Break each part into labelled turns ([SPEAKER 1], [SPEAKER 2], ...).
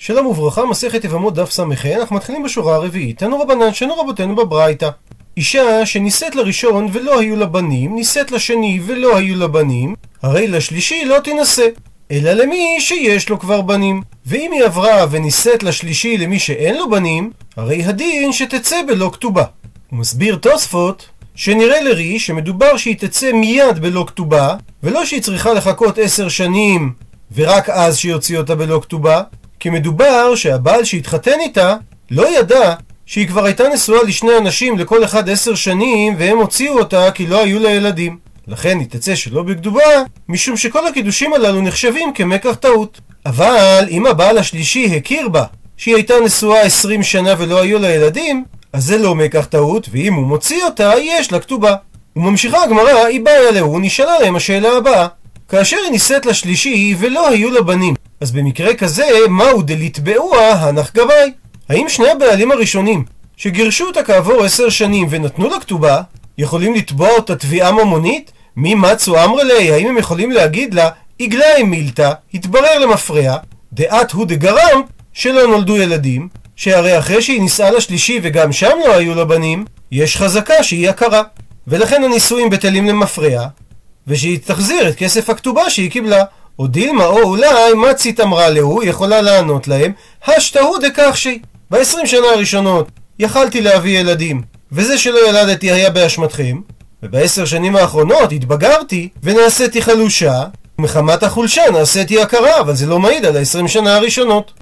[SPEAKER 1] שלום וברכה, מסכת יבמות דף ס"ה, אנחנו מתחילים בשורה הרביעית. תנו רבנן, שנו רבותינו בברייתא. אישה שנישאת לראשון ולא היו לה בנים, נישאת לשני ולא היו לה בנים, הרי לשלישי לא תינשא. אלא למי שיש לו כבר בנים. ואם היא עברה ונישאת לשלישי למי שאין לו בנים, הרי הדין שתצא בלא כתובה. הוא מסביר תוספות שנראה לרי שמדובר שהיא תצא מיד בלא כתובה, ולא שהיא צריכה לחכות עשר שנים ורק אז שיוציא אותה בלא כתובה, כי מדובר שהבעל שהתחתן איתה לא ידע שהיא כבר הייתה נשואה לשני אנשים לכל אחד עשר שנים והם הוציאו אותה כי לא היו לה ילדים. לכן היא תצא שלא בכתובה, משום שכל הקידושים הללו נחשבים כמקח טעות. אבל אם הבעל השלישי הכיר בה שהיא הייתה נשואה עשרים שנה ולא היו לה ילדים, אז זה לא מקח טעות, ואם הוא מוציא אותה, יש לה כתובה. וממשיכה הגמרא, היא באה אליהו, נשאלה להם השאלה הבאה. כאשר היא נישאת לשלישי ולא היו לה בנים, אז במקרה כזה, מהו דליתבעוה הנח גבאי? האם שני הבעלים הראשונים, שגירשו אותה כעבור עשר שנים ונתנו לה כתובה, יכולים לתבוע אותה תביעה ממונית? מי מצו אמרלי, האם הם יכולים להגיד לה, עגלה מילתא, התברר למפרע, דעת הוא דגרם, שלא נולדו ילדים, שהרי אחרי שהיא נישאה לשלישי וגם שם לא היו לה בנים, יש חזקה שהיא הכרה. ולכן הנישואים בטלים למפרע, ושהיא תחזיר את כסף הכתובה שהיא קיבלה. או דילמה או אולי מצית אמרה להו, יכולה לענות להם, השתהו דקח שהיא. בעשרים שנה הראשונות יכלתי להביא ילדים, וזה שלא ילדתי היה באשמתכם, ובעשר שנים האחרונות התבגרתי ונעשיתי חלושה, ומחמת החולשה נעשיתי הכרה, אבל זה לא מעיד על העשרים שנה הראשונות.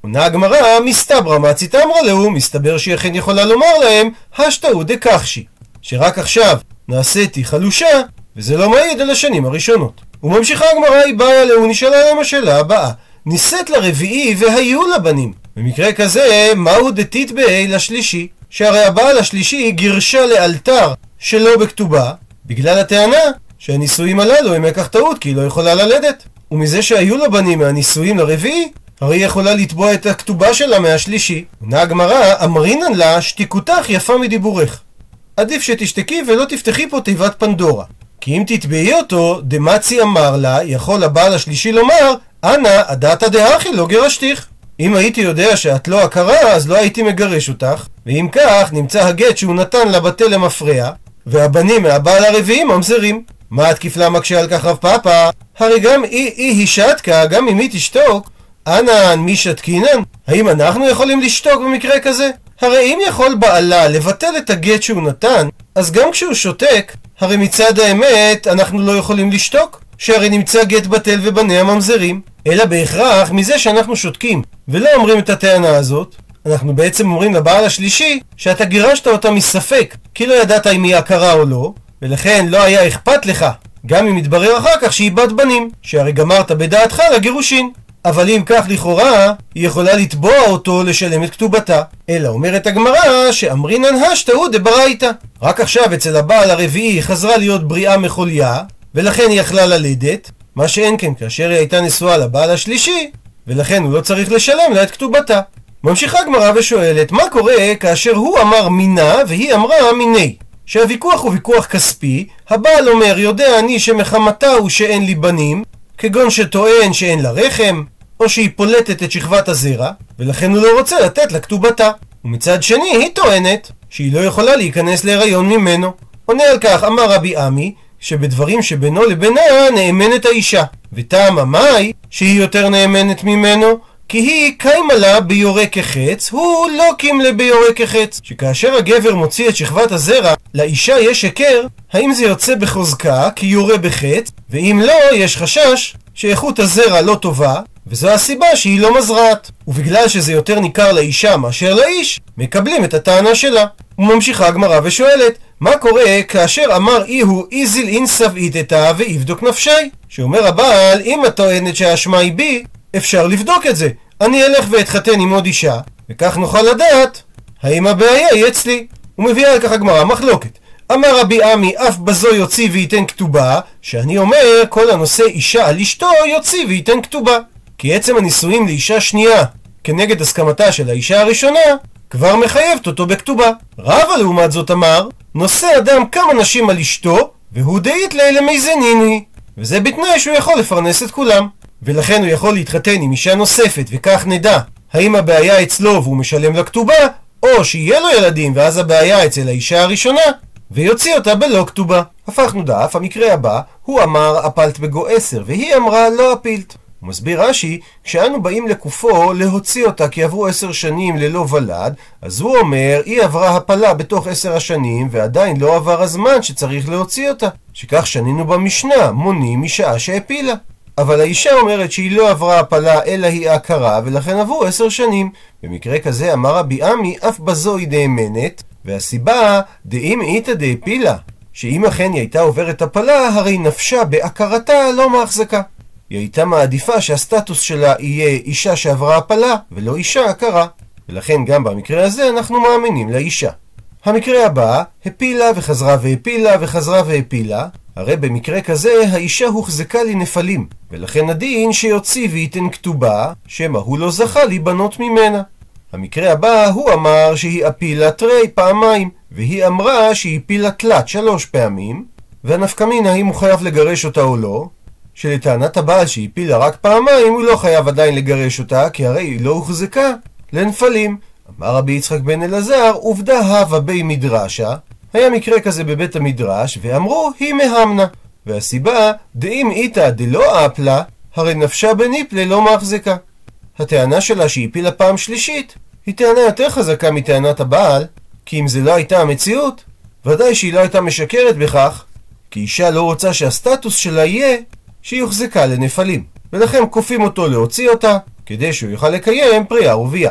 [SPEAKER 1] עונה הגמרא, מסתברא מצית אמרה להו, מסתבר שהיא אכן יכולה לומר להם, השתהו דקחשי, שרק עכשיו נעשיתי חלושה, וזה לא מעיד על השנים הראשונות. וממשיכה הגמרא, היא באה אליה, נשאלה להם השאלה הבאה. נישאת לרביעי והיו לה בנים. במקרה כזה, מהו דתתבעי לשלישי? שהרי הבעל השלישי גירשה לאלתר שלא בכתובה, בגלל הטענה שהנישואים הללו הם מקח טעות, כי היא לא יכולה ללדת. ומזה שהיו לה בנים מהנישואים לרביעי, הרי היא יכולה לתבוע את הכתובה שלה מהשלישי. עונה הגמרא, אמרינן לה, שתיקותך יפה מדיבורך. עדיף שתשתקי ולא תפתחי פה תיבת פנדורה. כי אם תתבעי אותו, דמצי אמר לה, יכול הבעל השלישי לומר, אנא, הדתא דאחי לא גירשתיך. אם הייתי יודע שאת לא הכרה, אז לא הייתי מגרש אותך, ואם כך, נמצא הגט שהוא נתן לה למפרע, והבנים מהבעל הרביעי ממזרים. מה התקיף לה מקשה על כך רב פאפא? הרי גם אי אי היא שתקה, גם אם היא תשתוק, אנן מי שתקינן? האם אנחנו יכולים לשתוק במקרה כזה? הרי אם יכול בעלה לבטל את הגט שהוא נתן, אז גם כשהוא שותק, הרי מצד האמת אנחנו לא יכולים לשתוק, שהרי נמצא גט בטל ובניה ממזרים, אלא בהכרח מזה שאנחנו שותקים ולא אומרים את הטענה הזאת, אנחנו בעצם אומרים לבעל השלישי שאתה גירשת אותה מספק, כי לא ידעת אם היא הכרה או לא, ולכן לא היה אכפת לך, גם אם יתברר אחר כך שהיא בת בנים, שהרי גמרת בדעתך לגירושין. אבל אם כך לכאורה, היא יכולה לתבוע אותו לשלם את כתובתה. אלא אומרת הגמרא שאמרינן השתהו דברייתא. רק עכשיו אצל הבעל הרביעי היא חזרה להיות בריאה מחוליה, ולכן היא יכלה ללדת, מה שאין כן כאשר היא הייתה נשואה לבעל השלישי, ולכן הוא לא צריך לשלם לה את כתובתה. ממשיכה הגמרא ושואלת, מה קורה כאשר הוא אמר מינה והיא אמרה מיני? שהוויכוח הוא ויכוח כספי, הבעל אומר, יודע אני שמחמתה הוא שאין לי בנים, כגון שטוען שאין לה רחם, או שהיא פולטת את שכבת הזרע, ולכן הוא לא רוצה לתת לה כתובתה. ומצד שני, היא טוענת שהיא לא יכולה להיכנס להיריון ממנו. עונה על כך, אמר רבי עמי, שבדברים שבינו לבינה נאמנת האישה. וטעם המאי, שהיא יותר נאמנת ממנו, כי היא קיימה לה ביורה כחץ, הוא לא קימלה ביורה כחץ. שכאשר הגבר מוציא את שכבת הזרע, לאישה יש היכר, האם זה יוצא בחוזקה, כי יורה בחץ, ואם לא, יש חשש שאיכות הזרע לא טובה, וזו הסיבה שהיא לא מזרעת. ובגלל שזה יותר ניכר לאישה מאשר לאיש, מקבלים את הטענה שלה. וממשיכה הגמרא ושואלת, מה קורה כאשר אמר אי הוא איזיל אינסב איתתה ואיבדוק נפשי? שאומר הבעל, אם את טוענת שהאשמה היא בי, אפשר לבדוק את זה. אני אלך ואתחתן עם עוד אישה, וכך נוכל לדעת האם הבעיה היא אצלי. ומביאה על כך הגמרא מחלוקת. אמר רבי עמי, אף בזו יוציא וייתן כתובה, שאני אומר, כל הנושא אישה על אשתו יוציא וייתן כתובה. כי עצם הנישואים לאישה שנייה כנגד הסכמתה של האישה הראשונה, כבר מחייבת אותו בכתובה. רבא לעומת זאת אמר, נושא אדם כמה נשים על אשתו, והוא דאית לילה מיזניני. וזה בתנאי שהוא יכול לפרנס את כולם. ולכן הוא יכול להתחתן עם אישה נוספת, וכך נדע האם הבעיה אצלו והוא משלם לכתובה, או שיהיה לו ילדים ואז הבעיה אצל האישה הראשונה, ויוציא אותה בלא כתובה. הפכנו דף, המקרה הבא, הוא אמר הפלת בגו עשר, והיא אמרה לא הפילת. הוא מסביר רש"י, כשאנו באים לקופו להוציא אותה כי עברו עשר שנים ללא ולד, אז הוא אומר, היא עברה הפלה בתוך עשר השנים, ועדיין לא עבר הזמן שצריך להוציא אותה. שכך שנינו במשנה, מונים משעה שהפילה. אבל האישה אומרת שהיא לא עברה הפלה אלא היא עקרה, ולכן עברו עשר שנים. במקרה כזה אמר רבי עמי, אף בזו היא דאמנת, והסיבה, דאם איתא דאפילה, שאם אכן היא הייתה עוברת הפלה, הרי נפשה בעקרתה לא מהחזקה. היא הייתה מעדיפה שהסטטוס שלה יהיה אישה שעברה הפלה, ולא אישה עקרה. ולכן גם במקרה הזה אנחנו מאמינים לאישה. המקרה הבא, הפילה וחזרה והפילה וחזרה והפילה, הרי במקרה כזה האישה הוחזקה לנפלים, ולכן הדין שיוציא וייתן כתובה, שמא הוא לא זכה להיבנות ממנה. המקרה הבא, הוא אמר שהיא אפילה תרי פעמיים, והיא אמרה שהיא פילה תלת שלוש פעמים, והנפקמינה האם הוא חייב לגרש אותה או לא, שלטענת הבעל שהיא פילה רק פעמיים, הוא לא חייב עדיין לגרש אותה, כי הרי היא לא הוחזקה לנפלים. אמר רבי יצחק בן אלעזר, עובדה הווה בי מדרשה, היה מקרה כזה בבית המדרש, ואמרו, היא מהמנה. והסיבה, דאם איתא דלא אפלה, הרי נפשה בניפלה לא מחזיקה. הטענה שלה שהיא הפילה פעם שלישית, היא טענה יותר חזקה מטענת הבעל, כי אם זה לא הייתה המציאות, ודאי שהיא לא הייתה משקרת בכך, כי אישה לא רוצה שהסטטוס שלה יהיה שהיא הוחזקה לנפלים. ולכן כופים אותו להוציא אותה, כדי שהוא יוכל לקיים פריאה ורבייה.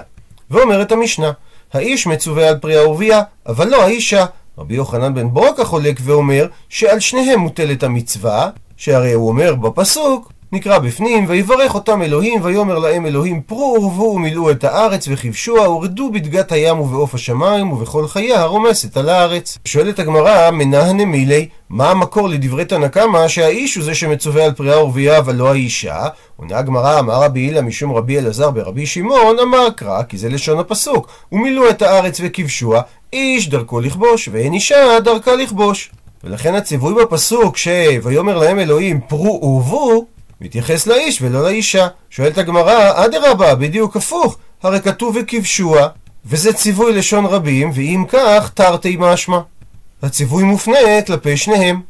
[SPEAKER 1] ואומרת המשנה, האיש מצווה על פריאה ורבייה, אבל לא האישה. רבי יוחנן בן ברוקה חולק ואומר שעל שניהם מוטלת המצווה, שהרי הוא אומר בפסוק, נקרא בפנים, ויברך אותם אלוהים, ויאמר להם אלוהים פרו ורבו ומילאו את הארץ וכבשוה, ורדו בדגת הים ובעוף השמיים ובכל חייה הרומסת על הארץ. שואלת הגמרא, מנהנה מילי, מה המקור לדברי תנא קמא שהאיש הוא זה שמצווה על פריאה ורבייה אבל לא האישה? עונה הגמרא, אמר רבי הילה משום רבי אלעזר ברבי שמעון, אמר קרא, כי זה לשון הפסוק, ומילאו את הארץ וכבשוה, איש דרכו לכבוש, ואין אישה דרכה לכבוש. ולכן הציווי בפסוק ש"ויאמר להם אלוהים פרו ורבו" מתייחס לאיש ולא לאישה. שואלת הגמרא, אדרבה, בדיוק הפוך, הרי כתוב וכבשוה, וזה ציווי לשון רבים, ואם כך, תרתי משמע. הציווי מופנה כלפי שניהם.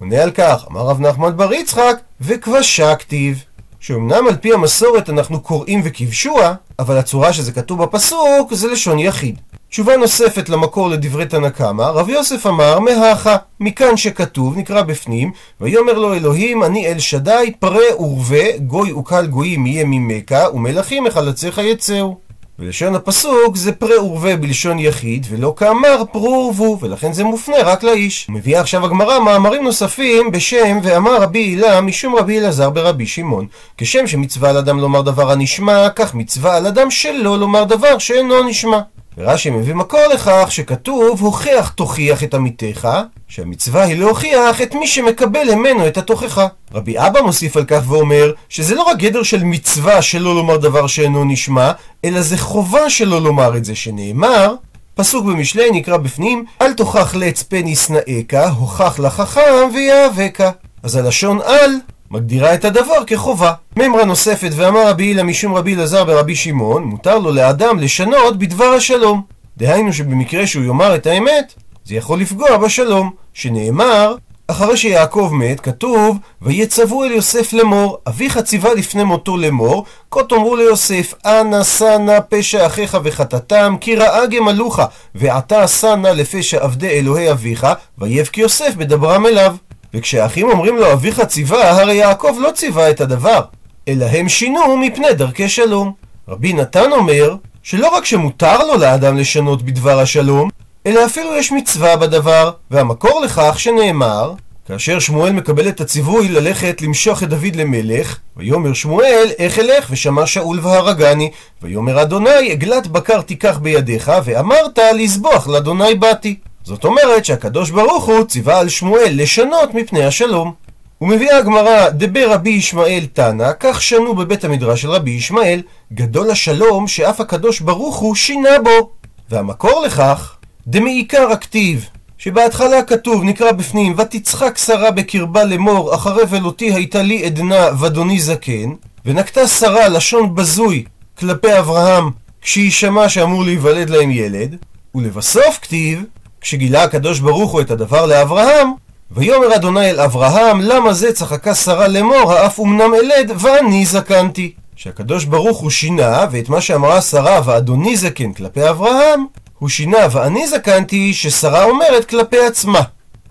[SPEAKER 1] עונה על כך, אמר רב נחמן בר יצחק, וכבשה כתיב. שאומנם על פי המסורת אנחנו קוראים וכבשוה, אבל הצורה שזה כתוב בפסוק זה לשון יחיד. תשובה נוספת למקור לדברי תנא קמא, רב יוסף אמר מהכה, מכאן שכתוב, נקרא בפנים, ויאמר לו אלוהים, אני אל שדי, פרה ורבה, גוי וקל גויים יהיה ממכה, ומלכים מחלציך יצאו. ולשון הפסוק זה פרה ורבה בלשון יחיד, ולא כאמר פרו ורבו, ולכן זה מופנה רק לאיש. מביאה עכשיו הגמרא מאמרים נוספים בשם ואמר רבי הילה משום רבי אלעזר ברבי שמעון. כשם שמצווה על אדם לומר דבר הנשמע, כך מצווה על אדם שלא לומר דבר שאינו נשמע. ורש"י מביא מקור לכך שכתוב הוכיח תוכיח את עמיתך, שהמצווה היא להוכיח את מי שמקבל ממנו את התוכחה. רבי אבא מוסיף על כך ואומר שזה לא רק גדר של מצווה שלא לומר דבר שאינו נשמע, אלא זה חובה שלא לומר את זה שנאמר פסוק במשלי נקרא בפנים אל תוכח לעץ פן ישנאך, הוכח לחכם ויאבקה. אז הלשון על מגדירה את הדבר כחובה. מימרה נוספת ואמר רבי הילה משום רבי אלעזר ברבי שמעון, מותר לו לאדם לשנות בדבר השלום. דהיינו שבמקרה שהוא יאמר את האמת, זה יכול לפגוע בשלום, שנאמר, אחרי שיעקב מת, כתוב, ויצוו אל יוסף לאמור, אביך ציווה לפני מותו לאמור, כה תאמרו ליוסף, אנא שא נא פשע אחיך וחטאתם, כי רעה גמלוך, ועתה שא נא לפשע עבדי אלוהי אביך, ויבכי יוסף בדברם אליו. וכשהאחים אומרים לו אביך ציווה, הרי יעקב לא ציווה את הדבר, אלא הם שינו מפני דרכי שלום. רבי נתן אומר, שלא רק שמותר לו לאדם לשנות בדבר השלום, אלא אפילו יש מצווה בדבר, והמקור לכך שנאמר, כאשר שמואל מקבל את הציווי ללכת למשוך את דוד למלך, ויאמר שמואל, איך אלך? ושמע שאול והרגני, ויאמר אדוני, עגלת בקר תיקח בידיך, ואמרת, לזבוח לאדוני באתי. זאת אומרת שהקדוש ברוך הוא ציווה על שמואל לשנות מפני השלום. ומביאה הגמרא, דבר רבי ישמעאל תנא, כך שנו בבית המדרש של רבי ישמעאל, גדול השלום שאף הקדוש ברוך הוא שינה בו. והמקור לכך, דמעיקר הכתיב, שבהתחלה כתוב, נקרא בפנים, ותצחק שרה בקרבה לאמור, אחרי ולותי הייתה לי עדנה ואדוני זקן, ונקטה שרה לשון בזוי כלפי אברהם כשהיא שמעה שאמור להיוולד להם ילד, ולבסוף כתיב, כשגילה הקדוש ברוך הוא את הדבר לאברהם, ויאמר אדוני אל אברהם, למה זה צחקה שרה לאמור, האף אמנם אלד, ואני זקנתי. שהקדוש ברוך הוא שינה, ואת מה שאמרה שרה ואדוני זקן כלפי אברהם, הוא שינה ואני זקנתי, ששרה אומרת כלפי עצמה.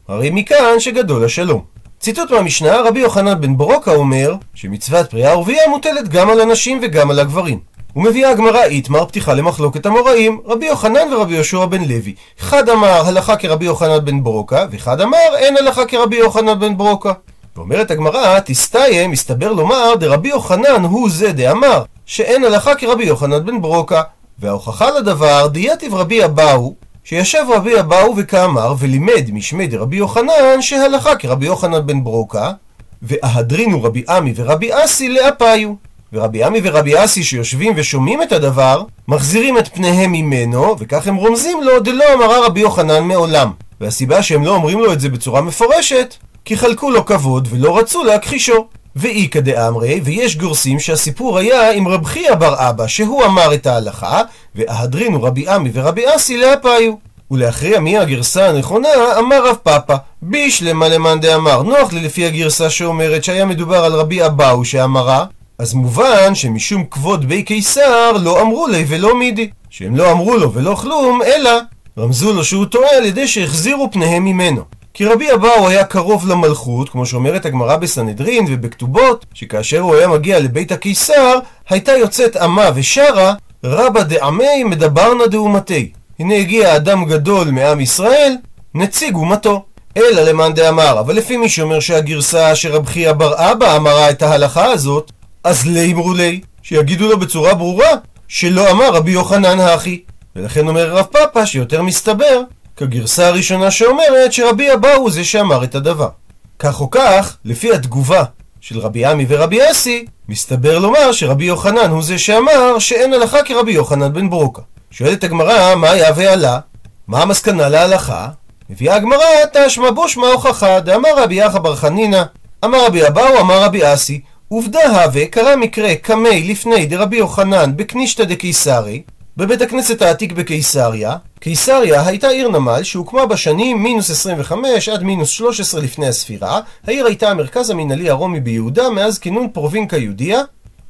[SPEAKER 1] הרי מכאן שגדול השלום. ציטוט מהמשנה, רבי יוחנן בן ברוקה אומר, שמצוות פריאה ורבייה מוטלת גם על הנשים וגם על הגברים. ומביאה הגמרא איתמר פתיחה למחלוקת המוראים, רבי יוחנן ורבי יהושע בן לוי. אחד אמר הלכה כרבי יוחנן בן ברוקה, ואחד אמר אין הלכה כרבי יוחנן בן ברוקה. ואומרת הגמרא, תסתיים, מסתבר לומר, דרבי יוחנן הוא זה דאמר, שאין הלכה כרבי יוחנן בן ברוקה. וההוכחה לדבר, דייתיב רבי אבאו, שישב רבי אבאו וכאמר, ולימד משמי דרבי יוחנן, שהלכה כרבי יוחנן בן ברוקה, ואהדרינו רבי עמי ורבי אסי לאפיו. ורבי עמי ורבי אסי שיושבים ושומעים את הדבר, מחזירים את פניהם ממנו, וכך הם רומזים לו, דלא אמרה רבי יוחנן מעולם. והסיבה שהם לא אומרים לו את זה בצורה מפורשת, כי חלקו לו כבוד ולא רצו להכחישו. ואיכא דאמרי, ויש גורסים שהסיפור היה עם רב חייא בר אבא, שהוא אמר את ההלכה, ואהדרינו רבי עמי ורבי אסי לאפיו. ולהכריע מי הגרסה הנכונה, אמר רב פאפא, בישלמה למאן דאמר, נוח לי לפי הגרסה שאומרת שהיה מדובר על רבי אבאו שאמרה, אז מובן שמשום כבוד בי קיסר לא אמרו לי ולא מידי. שהם לא אמרו לו ולא כלום, אלא רמזו לו שהוא טועה על ידי שהחזירו פניהם ממנו. כי רבי אבאו היה קרוב למלכות, כמו שאומרת הגמרא בסנהדרין ובכתובות, שכאשר הוא היה מגיע לבית הקיסר, הייתה יוצאת אמה ושרה, רבא דעמי מדברנה דאומתי. הנה הגיע אדם גדול מעם ישראל, נציג אומתו. אלא למאן דאמר, אבל לפי מי שאומר שהגרסה שרב חייא בר אבא אמרה את ההלכה הזאת, אז לימרו לי, שיגידו לו בצורה ברורה, שלא אמר רבי יוחנן האחי. ולכן אומר רב פאפא שיותר מסתבר, כגרסה הראשונה שאומרת שרבי אבאו הוא זה שאמר את הדבר. כך או כך, לפי התגובה של רבי עמי ורבי אסי, מסתבר לומר שרבי יוחנן הוא זה שאמר שאין הלכה כרבי יוחנן בן ברוקה. שואלת הגמרא, מה היה ועלה? מה המסקנה להלכה? מביאה הגמרא, תשמע בושמע הוכחה, דאמר רבי יחא בר חנינא, אמר רבי אבאו, אמר רבי אסי, עובדה הווה, קרה מקרה קמי לפני דרבי יוחנן בקנישתא דקיסרי, בבית הכנסת העתיק בקיסריה. קיסריה הייתה עיר נמל שהוקמה בשנים מינוס 25 עד מינוס 13 לפני הספירה. העיר הייתה המרכז המנהלי הרומי ביהודה מאז כינון פרובינקה יהודיה,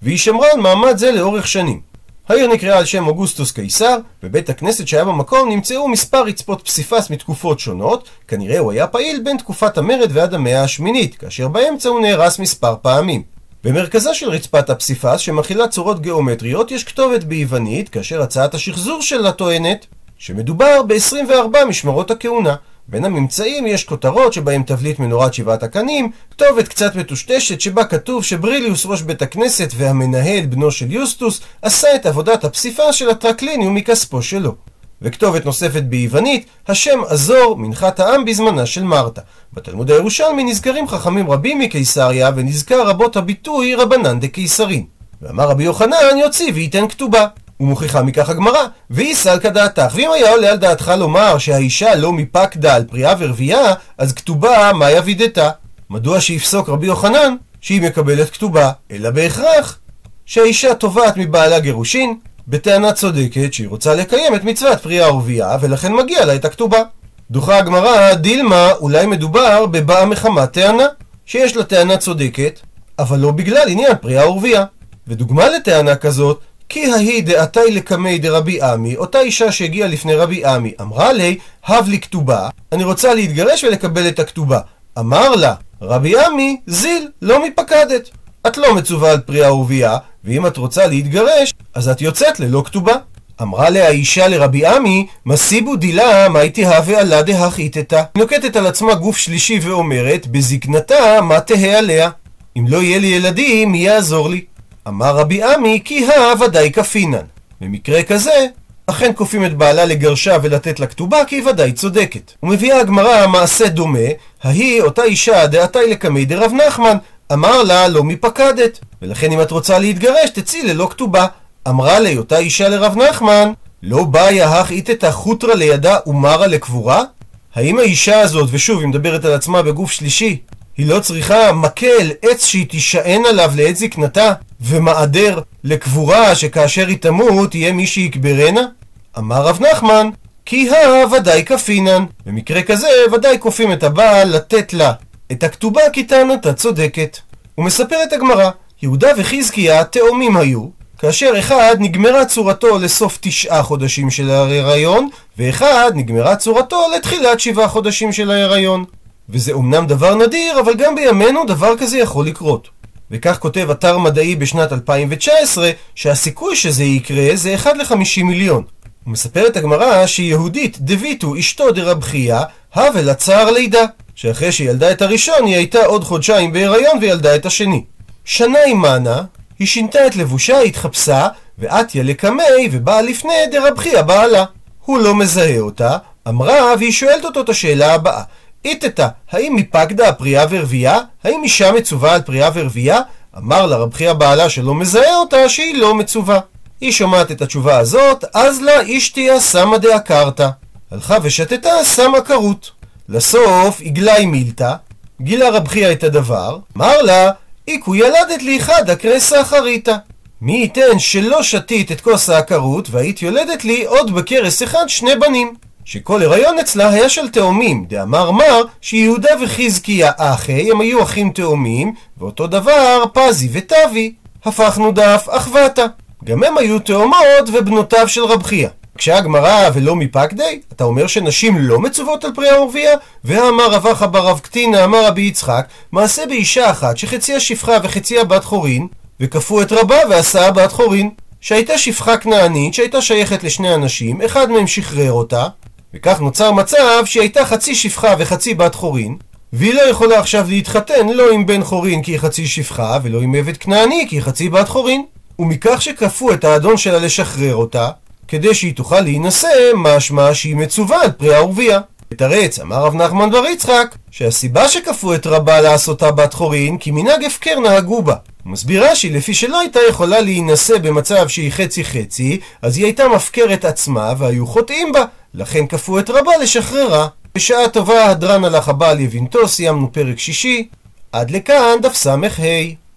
[SPEAKER 1] והיא שמרה על מעמד זה לאורך שנים. העיר נקראה על שם אוגוסטוס קיסר, בבית הכנסת שהיה במקום נמצאו מספר רצפות פסיפס מתקופות שונות, כנראה הוא היה פעיל בין תקופת המרד ועד המאה השמינית, כאשר באמצע הוא נהרס מספר פעמים. במרכזה של רצפת הפסיפס, שמכילה צורות גיאומטריות, יש כתובת ביוונית, כאשר הצעת השחזור שלה טוענת שמדובר ב-24 משמרות הכהונה. בין הממצאים יש כותרות שבהם תבליט מנורת שבעת הקנים, כתובת קצת מטושטשת שבה כתוב שבריליוס ראש בית הכנסת והמנהל בנו של יוסטוס עשה את עבודת הפסיפס של הטרקליניום מכספו שלו. וכתובת נוספת ביוונית, השם עזור, מנחת העם בזמנה של מרתה. בתלמוד הירושלמי נזכרים חכמים רבים מקיסריה, ונזכר רבות הביטוי רבנן דקיסרין. ואמר רבי יוחנן יוציא וייתן כתובה. ומוכיחה מכך הגמרא, ואי סלקא דעתך. ואם היה עולה על דעתך לומר שהאישה לא מפקדה על פריאה ורבייה, אז כתובה מה יבידתה? מדוע שיפסוק רבי יוחנן שהיא מקבלת כתובה, אלא בהכרח שהאישה תובעת מבעלה גירושין, בטענה צודקת שהיא רוצה לקיים את מצוות פריאה ורבייה, ולכן מגיע לה את הכתובה. דוחה הגמרא, דילמה, אולי מדובר בבאה מחמת טענה, שיש לה טענה צודקת, אבל לא בגלל עניין פריאה ורבייה. ודוגמה לטענה כזאת, כי ההיא דעתי לקמי דרבי עמי, אותה אישה שהגיעה לפני רבי עמי, אמרה לי, הב לי כתובה, אני רוצה להתגרש ולקבל את הכתובה. אמר לה, רבי עמי, זיל, לא מפקדת. את לא מצווה על פריאה ורבייה, ואם את רוצה להתגרש, אז את יוצאת ללא כתובה. אמרה לה האישה לרבי עמי, מסיבו דילה, מה הייתי הווה עלה דהכיתתא. היא נוקטת על עצמה גוף שלישי ואומרת, בזקנתה, מה תהא עליה? אם לא יהיה לי ילדים, מי יעזור לי? אמר רבי עמי, כי הא ודאי כפינן. במקרה כזה, אכן כופים את בעלה לגרשה ולתת לה כתובה, כי היא ודאי צודקת. ומביאה הגמרא מעשה דומה, ההיא אותה אישה דעתי לקמי דרב נחמן, אמר לה לא מפקדת, ולכן אם את רוצה להתגרש תצאי ללא כתובה. אמרה לי אותה אישה לרב נחמן, לא באיה הך איתתא חוטרא לידה ומרה לקבורה? האם האישה הזאת, ושוב היא מדברת על עצמה בגוף שלישי, היא לא צריכה מקל, עץ שהיא תישען עליו לעת זקנתה, ומעדר לקבורה שכאשר היא תמות תהיה מי שיקברנה? אמר רב נחמן, כי הא ודאי כפינן. במקרה כזה ודאי כופים את הבעל לתת לה את הכתובה כי טענתה צודקת. ומספרת הגמרא, יהודה וחזקיה תאומים היו, כאשר אחד נגמרה צורתו לסוף תשעה חודשים של ההיריון, ואחד נגמרה צורתו לתחילת שבעה חודשים של ההיריון. וזה אומנם דבר נדיר, אבל גם בימינו דבר כזה יכול לקרות. וכך כותב אתר מדעי בשנת 2019, שהסיכוי שזה יקרה זה 1 ל-50 מיליון. ומספרת הגמרא שיהודית דביטו אשתו דרב חייא, הווה לצער לידה. שאחרי שהיא ילדה את הראשון, היא הייתה עוד חודשיים בהיריון וילדה את השני. שנה עמנה, היא שינתה את לבושה, התחפשה, ואתיה לקמי, ובאה לפני דרב חייא בעלה. הוא לא מזהה אותה, אמרה, והיא שואלת אותו את השאלה הבאה: איתתה, האם מפקדה הפריאה ורבייה? האם אישה מצווה על פריאה ורבייה? אמר לה רב חייא בעלה שלא מזהה אותה, שהיא לא מצווה. היא שומעת את התשובה הזאת, אז לה אשתיה סמא דאקרתא. הלכה ושתתה סמא כרות. לסוף עגלי מילתא, גילה רב חייא את הדבר, אמר לה, איקו ילדת לי חדא קרסא אחריתא. מי ייתן שלא שתית את כוס העקרות, והיית יולדת לי עוד בכרס אחד שני בנים. שכל הריון אצלה היה של תאומים, דאמר מר שיהודה וחזקיה אחי, הם היו אחים תאומים, ואותו דבר פזי וטבי. הפכנו דף אחוותה. גם הם היו תאומות ובנותיו של רב חייא. כשהגמרא ולא מפקדי, אתה אומר שנשים לא מצוות על פרי ורבייה? ואמר רב אחא ברב קטינא, אמר רבי יצחק, מעשה באישה אחת שחציה שפחה וחציה בת חורין, וכפו את רבה ועשה בת חורין. שהייתה שפחה כנענית שהייתה שייכת לשני אנשים, אחד מהם שחרר אותה, וכך נוצר מצב שהיא הייתה חצי שפחה וחצי בת חורין, והיא לא יכולה עכשיו להתחתן לא עם בן חורין כי היא חצי שפחה, ולא עם עבד כנעני כי היא חצי בת חורין. ומכך שכפו את האדון שלה לשחרר אותה, כדי שהיא תוכל להינשא, משמע שהיא מצווה על פרי ורבייה. ותרץ, אמר רב נחמן בר יצחק, שהסיבה שכפו את רבה לעשותה בת חורין, כי מנהג הפקר נהגו בה. הוא מסביר רש"י, לפי שלא הייתה יכולה להינשא במצב שהיא חצי חצי, אז היא הייתה מפקרת עצמה והיו חוטאים בה, לכן כפו את רבה לשחררה. בשעה טובה הדרן הלך הבעל יבינתו, סיימנו פרק שישי. עד לכאן דף ס"ה.